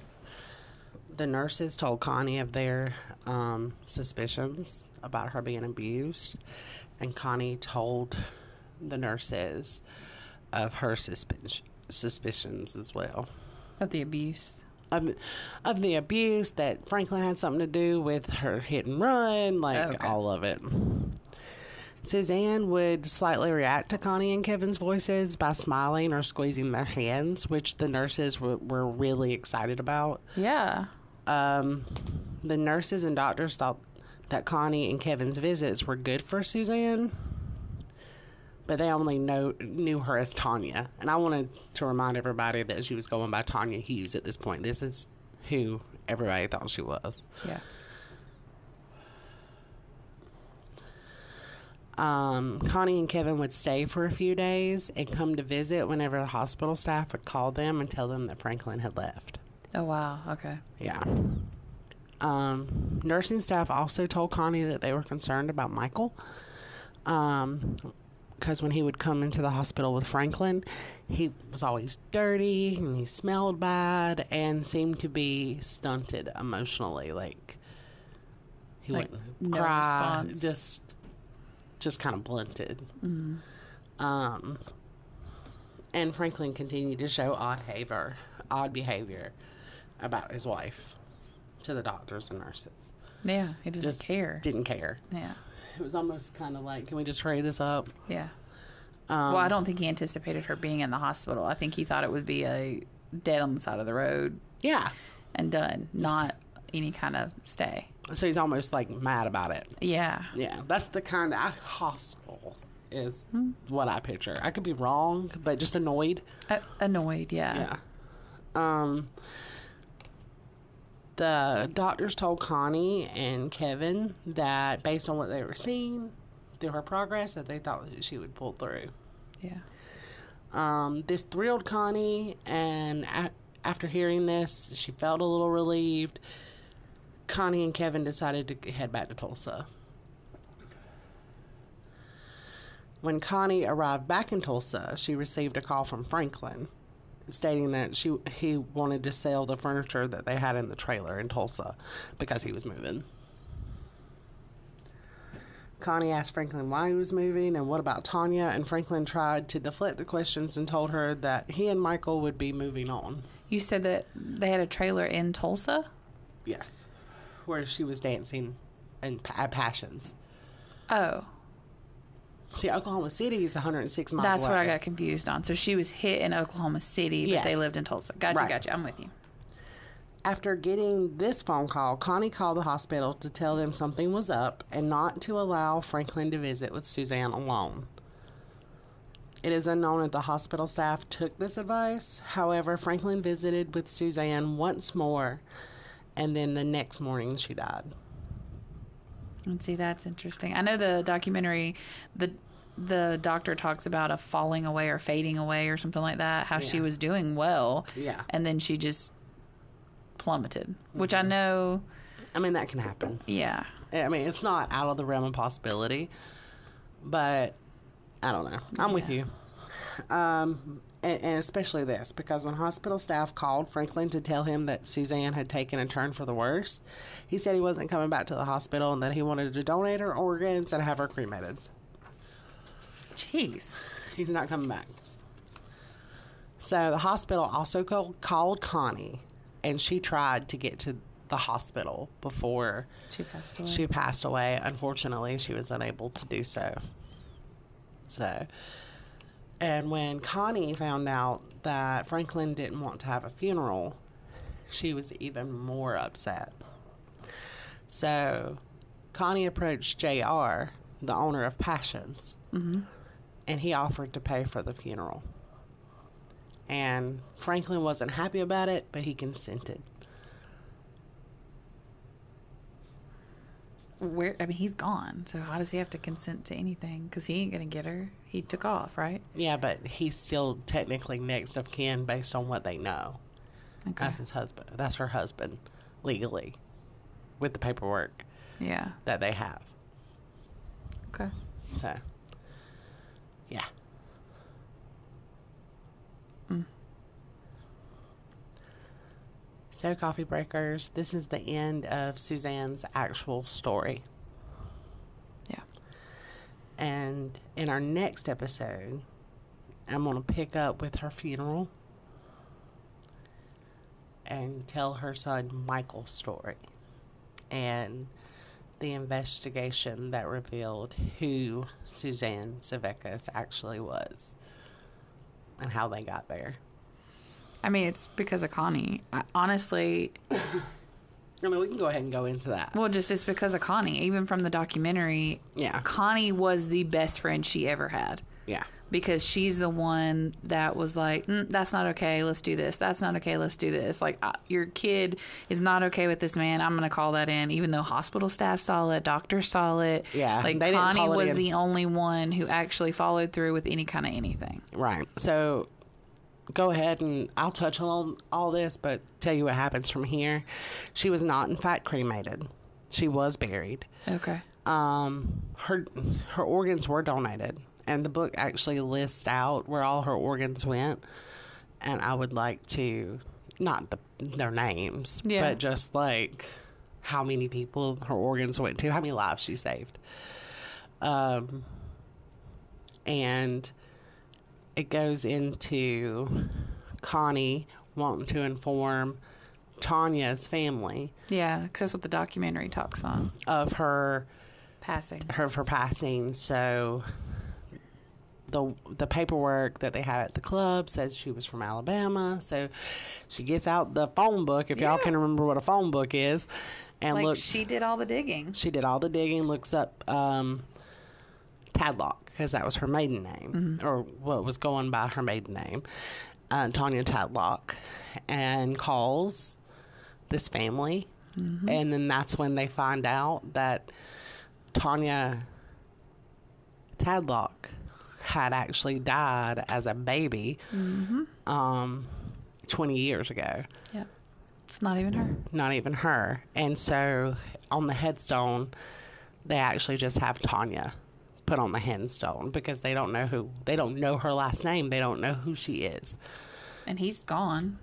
The nurses told Connie of their um, suspicions about her being abused, and Connie told the nurses of her suspicion, suspicions as well Of the abuse. of, of the abuse that Franklin had something to do with her hit and run, like Okay. all of it. Suzanne would slightly react to Connie and Kevin's voices by smiling or squeezing their hands, which the nurses w- were really excited about. Yeah. Um, the nurses and doctors thought that Connie and Kevin's visits were good for Suzanne, but they only know, knew her as Tanya. And I wanted to remind everybody that she was going by Tanya Hughes at this point. This is who everybody thought she was. Yeah. Um, Connie and Kevin would stay for a few days and come to visit whenever the hospital staff would call them and tell them that Franklin had left. Oh, wow. Okay. Yeah. Um, nursing staff also told Connie that they were concerned about Michael. Um, because when he would come into the hospital with Franklin, he was always dirty and he smelled bad and seemed to be stunted emotionally. Like he Like, wouldn't no cry, response. just just kind of blunted. Um, and Franklin continued to show odd behavior, odd behavior about his wife to the doctors and nurses. Yeah. He doesn't Just care. Didn't care. Yeah. It was almost kind of like, can we just hurry this up? Yeah. Um, well, I don't think he anticipated her being in the hospital. I think he thought it would be a dead on the side of the road Yeah. and done, not any kind of stay. So he's almost like mad about it. Yeah. Yeah. That's the kind of hostile is Hmm. what I picture. I could be wrong, but just annoyed. A- annoyed. Yeah. Yeah. Um, the doctors told Connie and Kevin that based on what they were seeing through her progress, that they thought that she would pull through. Yeah. Um, this thrilled Connie, and a- after hearing this, she felt a little relieved. Connie and Kevin decided to head back to Tulsa. When Connie arrived back in Tulsa, she received a call from Franklin stating that she he wanted to sell the furniture that they had in the trailer in Tulsa because he was moving. Connie asked Franklin why he was moving and what about Tanya, and Franklin tried to deflect the questions and told her that he and Michael would be moving on. You said that they had a trailer in Tulsa? Yes. Where she was dancing and at Passions. Oh. See, Oklahoma City is 106 miles That's away. what I got confused on. So she was hit in Oklahoma City, but Yes. they lived in Tulsa. Gotcha, Right. gotcha. I'm with you. After getting this phone call, Connie called the hospital to tell them something was up and not to allow Franklin to visit with Suzanne alone. It is unknown if the hospital staff took this advice. However, Franklin visited with Suzanne once more, and then the next morning she died. And see, that's interesting. I know the documentary, the the doctor talks about a falling away or fading away or something like that. How she was doing well, Yeah. and then she just plummeted. Which Mm-hmm. I know, I mean, that can happen. yeah, I mean, it's not out of the realm of possibility. But I don't know. I'm with you. Um, and, and especially this because when hospital staff called Franklin to tell him that Suzanne had taken a turn for the worse, he said he wasn't coming back to the hospital and that he wanted to donate her organs and have her cremated. Jeez. He's not coming back. So the hospital also called, called Connie, and she tried to get to the hospital before She passed away. she passed away. Unfortunately, she was unable to do so. So, and when Connie found out that Franklin didn't want to have a funeral, she was even more upset. So, Connie approached JR, the owner of Passions, mm-hmm. and he offered to pay for the funeral. And Franklin wasn't happy about it, but he consented. Where? I mean, he's gone. So how does he have to consent to anything? Because he ain't gonna get her. He took off, right? Yeah, but he's still technically next of kin based on what they know. Okay. That's his husband. That's her husband, legally, with the paperwork Yeah. that they have. Okay. So, yeah. Mm. So, coffee breakers, this is the end of Suzanne's actual story. Yeah. And in our next episode, I'm going to pick up with her funeral and tell her son Michael's story and the investigation that revealed who Suzanne Sevakis actually was and how they got there. I mean, it's because of Connie. I, honestly, I mean, we can go ahead and go into that. well, just it's because of Connie. Even from the documentary, Yeah. Connie was the best friend she ever had Yeah. because she's the one that was like, mm, "That's not okay. Let's do this. That's not okay. Let's do this." Like, uh, your kid is not okay with this man. I'm gonna call that in, even though hospital staff saw it, doctors saw it. Yeah, like they didn't Connie call it was in. the only one who actually followed through with any kind of anything. Right. So go ahead and I'll touch on all this, but tell you what happens from here. She was not, in fact, cremated. She was buried. Okay. Um, her her organs were donated, and the book actually lists out where all her organs went. And I would like to not the their names, Yeah. but just like how many people her organs went to, how many lives she saved. Um, and it goes into Connie wanting to inform Tanya's family Yeah, because that's what the documentary talks on. of her Passing. her for passing. So the the paperwork that they had at the club says she was from Alabama. So she gets out the phone book, if y'all Yeah. can remember what a phone book is, and Like looks. she did all the digging. she did all the digging, looks up um, Tadlock because that was her maiden name, or what was going by her maiden name, uh, Tanya Tadlock, and calls this family, and then that's when they find out that Tanya Tadlock had actually died as a baby, um, twenty years ago Yeah. It's not even her. not even her. And so on the headstone, they actually just have Tanya put on the headstone because they don't know who they don't know her last name. They don't know who she is. And he's gone.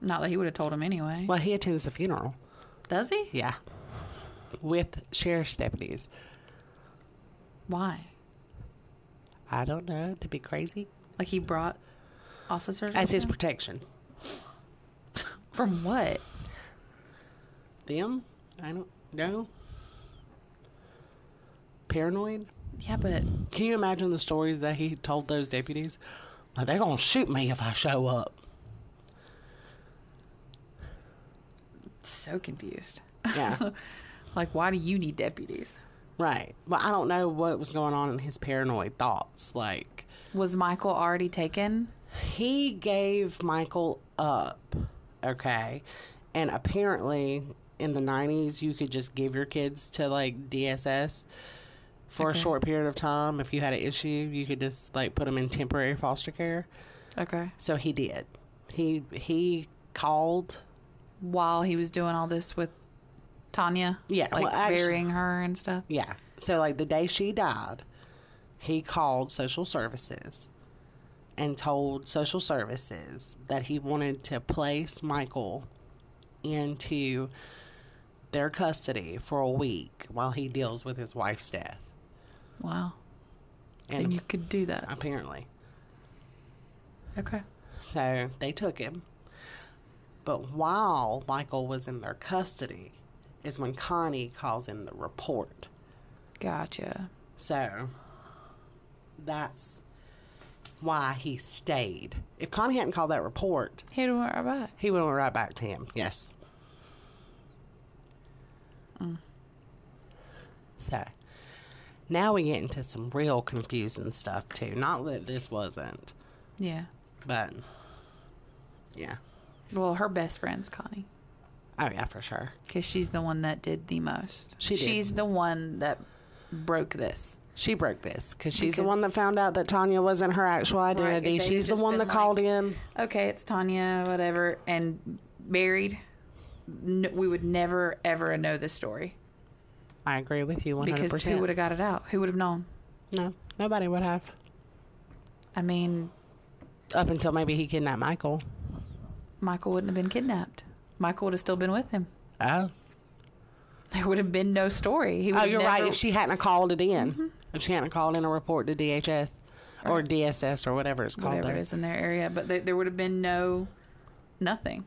Not that he would have told him anyway. Well, he attends the funeral. Does he? Yeah. With sheriff's deputies. Why? I don't know, to be crazy. Like he brought officers As his him? protection. from what? Them? I don't know. Paranoid? Yeah, but Can you imagine the stories that he told those deputies? Like, they're to shoot me if I show up. so confused. Yeah. Like, why do you need deputies? Right. But I don't know what was going on in his paranoid thoughts. Like, Was Michael already taken? he gave Michael up, okay? And apparently in the 90s, you could just give your kids to like DSS for Okay. a short period of time. If you had an issue, you could just like put them in temporary foster care. Okay. So he did. He he called. While he was doing all this with Tanya? Yeah, Like well, actu- burying her and stuff? Yeah. So like the day she died, he called social services and told social services that he wanted to place Michael into their custody for a week while he deals with his wife's death. Wow. And And you could do that. apparently. Okay. So they took him. But while Michael was in their custody is when Connie calls in the report. Gotcha. So that's why he stayed. If Connie hadn't called that report, He went right back. he would have went right back to him. Yes. Mm. So now we get into some real confusing stuff too. Not that this wasn't, Yeah. but yeah. Well, her best friend's Connie. Oh yeah, for sure. Because she's the one that did the most. She did. She's the one that broke this. She broke this because she's the one that found out that Tanya wasn't her actual identity. they'd she's the one that called in. Okay, it's Tanya, whatever, and buried. N- we would never ever know this story I agree with you one hundred because who would have got it out? Who would have known? No, nobody would have. I mean, Up until maybe he kidnapped Michael. Michael wouldn't have been kidnapped. Michael would have still been with him. Oh, There would have been no story. He would oh, you're never, right. If she hadn't called it in, Mm-hmm. if she hadn't called in a report to DHS or DSS or whatever it's called, whatever there. it is in their area, but there would have been no nothing.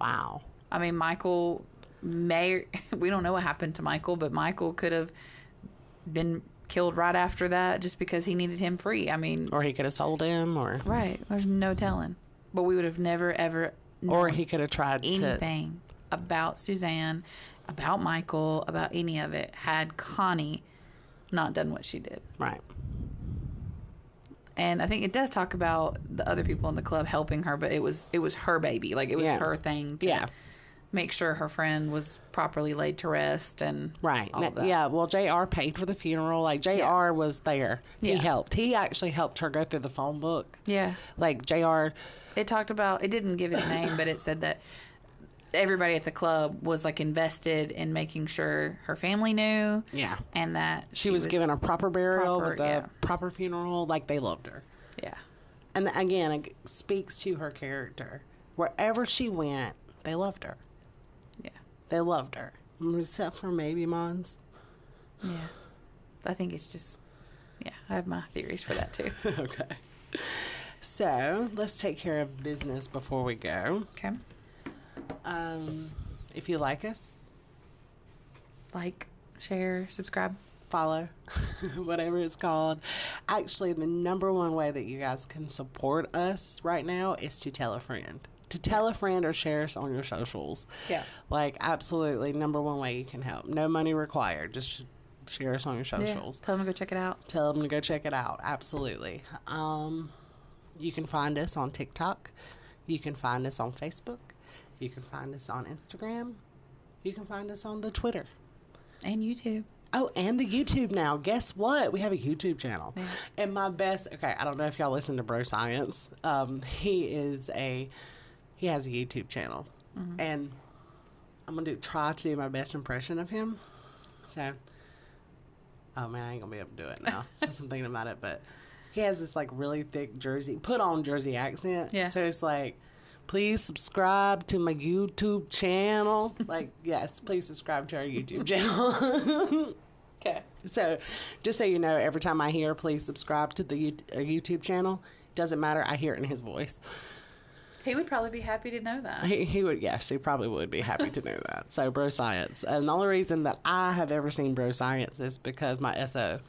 Wow. I mean, Michael may we don't know what happened to Michael, but Michael could have been killed right after that just because he needed him free. I mean, Or he could have sold him, or right? There's no telling. But we would have never ever or he could have tried to. anything about Suzanne, about Michael, about any of it had Connie not done what she did. Right. And I think it does talk about the other people in the club helping her, but it was it was her baby, like it was Yeah. her thing to Yeah. Make sure her friend was properly laid to rest and Right. that. Yeah. Well, Jr. paid for the funeral. Like Jr. Yeah. was there. He Yeah. helped. He actually helped her go through the phone book. Yeah. Like Jr. It talked about it didn't give his name, but it said that everybody at the club was like invested in making sure her family knew Yeah. and that She, was, given a proper burial proper, with a yeah. proper funeral. Like they loved her. Yeah. And again, it speaks to her character. Wherever she went, they loved her. They loved her, except for maybe Mons. Yeah. I think it's just yeah, I have my theories for that too. okay. So let's take care of business before we go. Okay. Um, if you like us, Like, share, subscribe. follow, whatever it's called. Actually, the number one way that you guys can support us right now is to tell a friend. To tell a friend or share us on your socials. Yeah. Like, absolutely, number one way you can help. No money required. Just share us on your Yeah. socials. Tell them to go check it out. Tell them to go check it out. Absolutely. Um, you can find us on TikTok. You can find us on Facebook. You can find us on Instagram. You can find us on the Twitter. And YouTube. Oh, and the YouTube now. Guess what? We have a YouTube channel. Yeah. And my best, okay, I don't know if y'all listen to Bro Science. Um, he is a, he has a YouTube channel. And I'm to do, try to do my best impression of him. So, oh man, I ain't to be able to do it now since I'm thinking about it. But he has this like really thick Jersey, put on Jersey accent. Yeah. So it's like, please subscribe to my YouTube channel. like, yes, please subscribe to our YouTube channel. Okay. So, just so you know, every time I hear "please subscribe to the uh, YouTube channel," doesn't matter. I hear it in his voice. He would probably be happy to know that. He, he would, yes, he probably would be happy to know that. So, Bro Science, and the only reason that I have ever seen Bro Science is because my SO,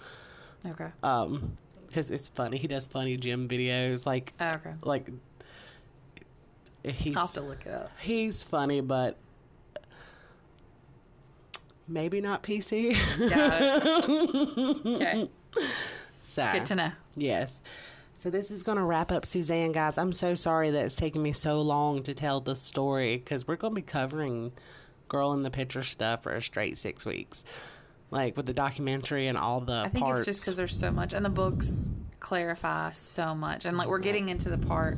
Okay. um, because it's funny. He does funny gym videos, like, Okay. like he's I'll have to look it up. he's funny, but maybe not PC. It. okay. so Good to know. Yes. So this is going to wrap up Suzanne, guys. I'm so sorry that it's taken me so long to tell the story because we're going to be covering girl in the picture stuff for a straight six weeks, like with the documentary and all the I think parts. it's just because there's so much, and the books clarify so much, and like we're getting into the part.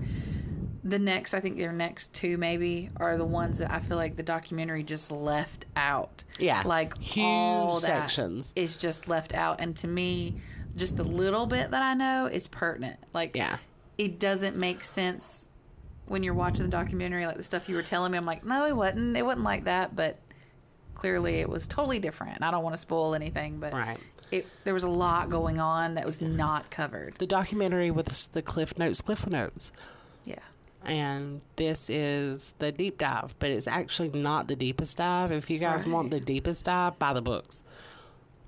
The next, I think their next two maybe are the ones that I feel like the documentary just left out. Yeah. like Huge all sections. is just left out, and to me, just the little bit that I know is pertinent. Like, Yeah. it doesn't make sense when you're watching the documentary. Like the stuff you were telling me, I'm like, no, it wasn't. It wasn't like that. But clearly, it was totally different. I don't want to spoil anything, but Right. it there was a lot going on that was not covered. The documentary with the- the Cliff Notes, Cliff Notes. Yeah. and this is the deep dive, but it's actually not the deepest dive. If you guys want the deepest dive, buy the books.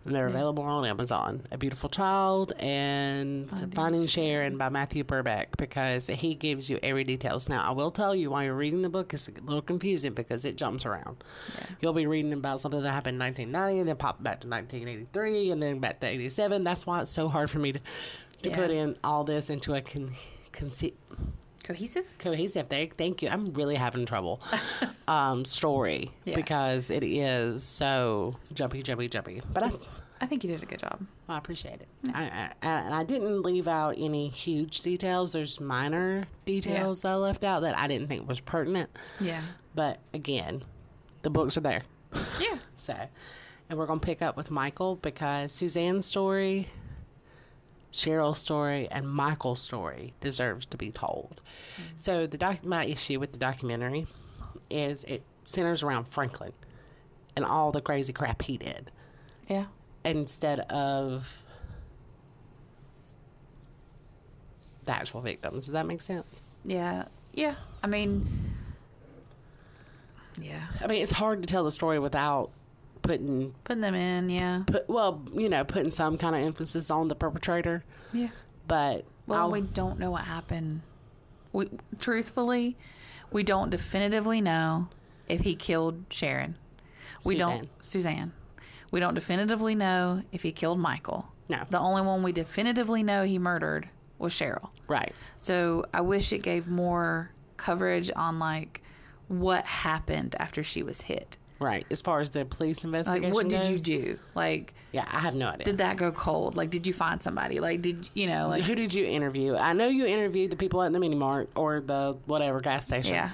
And they're available on Amazon. A Beautiful Child and Finding Finding Sharon by Matthew Birkbeck because he gives you every details. Now, I will tell you while you're reading the book, it's a little confusing because it jumps around. Yeah. You'll be reading about something that happened in 1990 and then pop back to 1983 and then back to 87. That's why it's so hard for me to, to Yeah. put in all this into a con- conce- Cohesive? cohesive. Thank you. I'm really having trouble. um, story Yeah. because it is so jumpy, jumpy, jumpy. But I, I think you did a good job. I appreciate it. I, I, and I didn't leave out any huge details. There's minor details that I left out that I didn't think was pertinent. Yeah. But again, the books are there. Yeah. So, and we're gonna pick up with Michael because Suzanne's story, Cheryl's story, and Michael's story deserves to be told. Mm. So the doc- my issue with the documentary is it centers around Franklin and all the crazy crap he did Yeah. Instead of the actual victims. Does that make sense? Yeah. Yeah. I mean, yeah. I mean, it's hard to tell the story without putting Putting them in, yeah. put well, you know, putting some kind of emphasis on the perpetrator. Yeah. But Well, I'll- we don't know what happened. We truthfully, we don't definitively know if he killed Sharon. We Suzanne. don't Suzanne. We don't definitively know if he killed Michael. No. The only one we definitively know he murdered was Cheryl. right, So I wish it gave more coverage on like what happened after she was hit. right. As far as the police investigation, Like what did you do? Like Yeah, I have no idea. did that go cold? Like did you find somebody? Like did you know like Who did you interview? I know you interviewed the people at the mini mart or the whatever gas station. Yeah.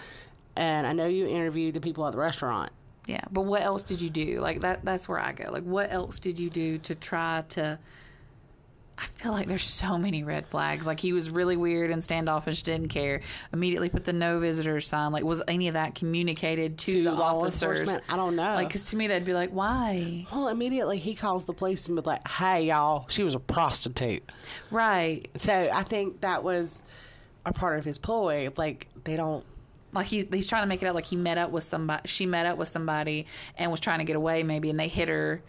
And I know you interviewed the people at the restaurant. Yeah, but what else did you do? Like that that's where I go. Like what else did you do to try to I feel like there's so many red flags. Like he was really weird and standoffish, didn't care. Immediately put the no visitors sign. Like was any of that communicated to, To the officers? I don't know. Like cuz to me that'd be like, "Why?" Well, immediately he calls the police and be like, "Hey, y'all, she was a prostitute." Right. So I think that was a part of his ploy. Like they don't. Like he, he's trying to make it out like he met up with somebody. She met up with somebody and was trying to get away, maybe, and they hit her.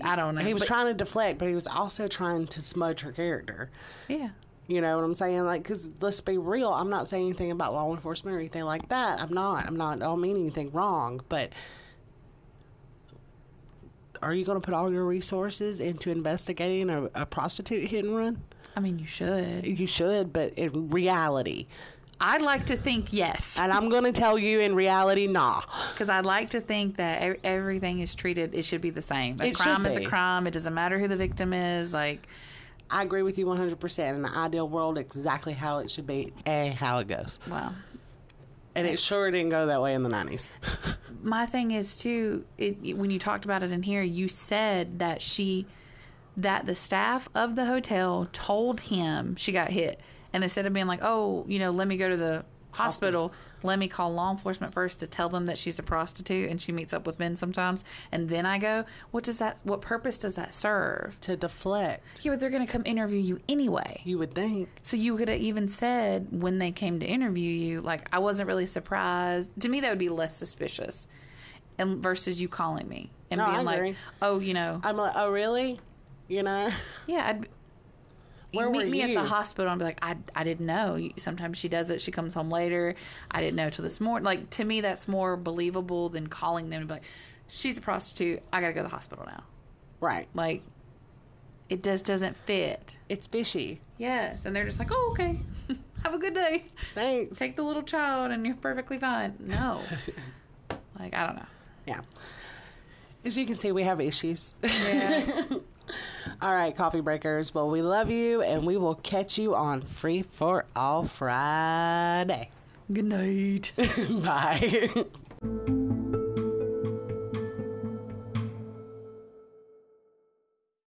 I don't know. He was But- trying to deflect, but he was also trying to smudge her character. Yeah. You know what I'm saying? Like, because let's be real, I'm not saying anything about law enforcement or anything like that. I'm not. I'm not. I don't mean anything wrong, but are you going to put all your resources into investigating a, a prostitute hit and run? I mean, you should. You should, but in reality, I'd like to think yes. and I'm going to tell you in reality, nah. Because I'd like to think that everything is treated, it should be the same. A It crime is a crime. It doesn't matter who the victim is. Like, I agree with you 100%. In the ideal world, exactly how it should be and how it goes. Wow. And it sure didn't go that way in the 90s. my thing is too, it, when you talked about it in here, you said that she, that the staff of the hotel told him she got hit. And instead of being like, oh, you know, let me go to the hospital, let me call law enforcement first to tell them that she's a prostitute and she meets up with men sometimes. And then I go, what does that, what purpose does that serve? to deflect, Yeah, but they're going to come interview you anyway. you would think. So you could have even said when they came to interview you, like I wasn't really surprised. To me, that would be less suspicious, and versus you calling me and No, being like, "Oh, you know, I'm like, oh, really? You know? yeah." I'd, Where meet me at the hospital and be like, "I I didn't know." Sometimes she does it. She comes home later. I didn't know till this morning. Like to me, that's more believable than calling them and be like, "She's a prostitute. I got to go to the hospital now." Right. Like, it just doesn't fit. It's fishy. Yes, and they're just like, "Oh, okay. Have a good day." Thanks. take the little child and you're perfectly fine. No. like, I don't know. Yeah. As you can see, we have issues. Yeah. All right, coffee breakers. Well, we love you, and we will catch you on Free for All Friday. Good night. Bye.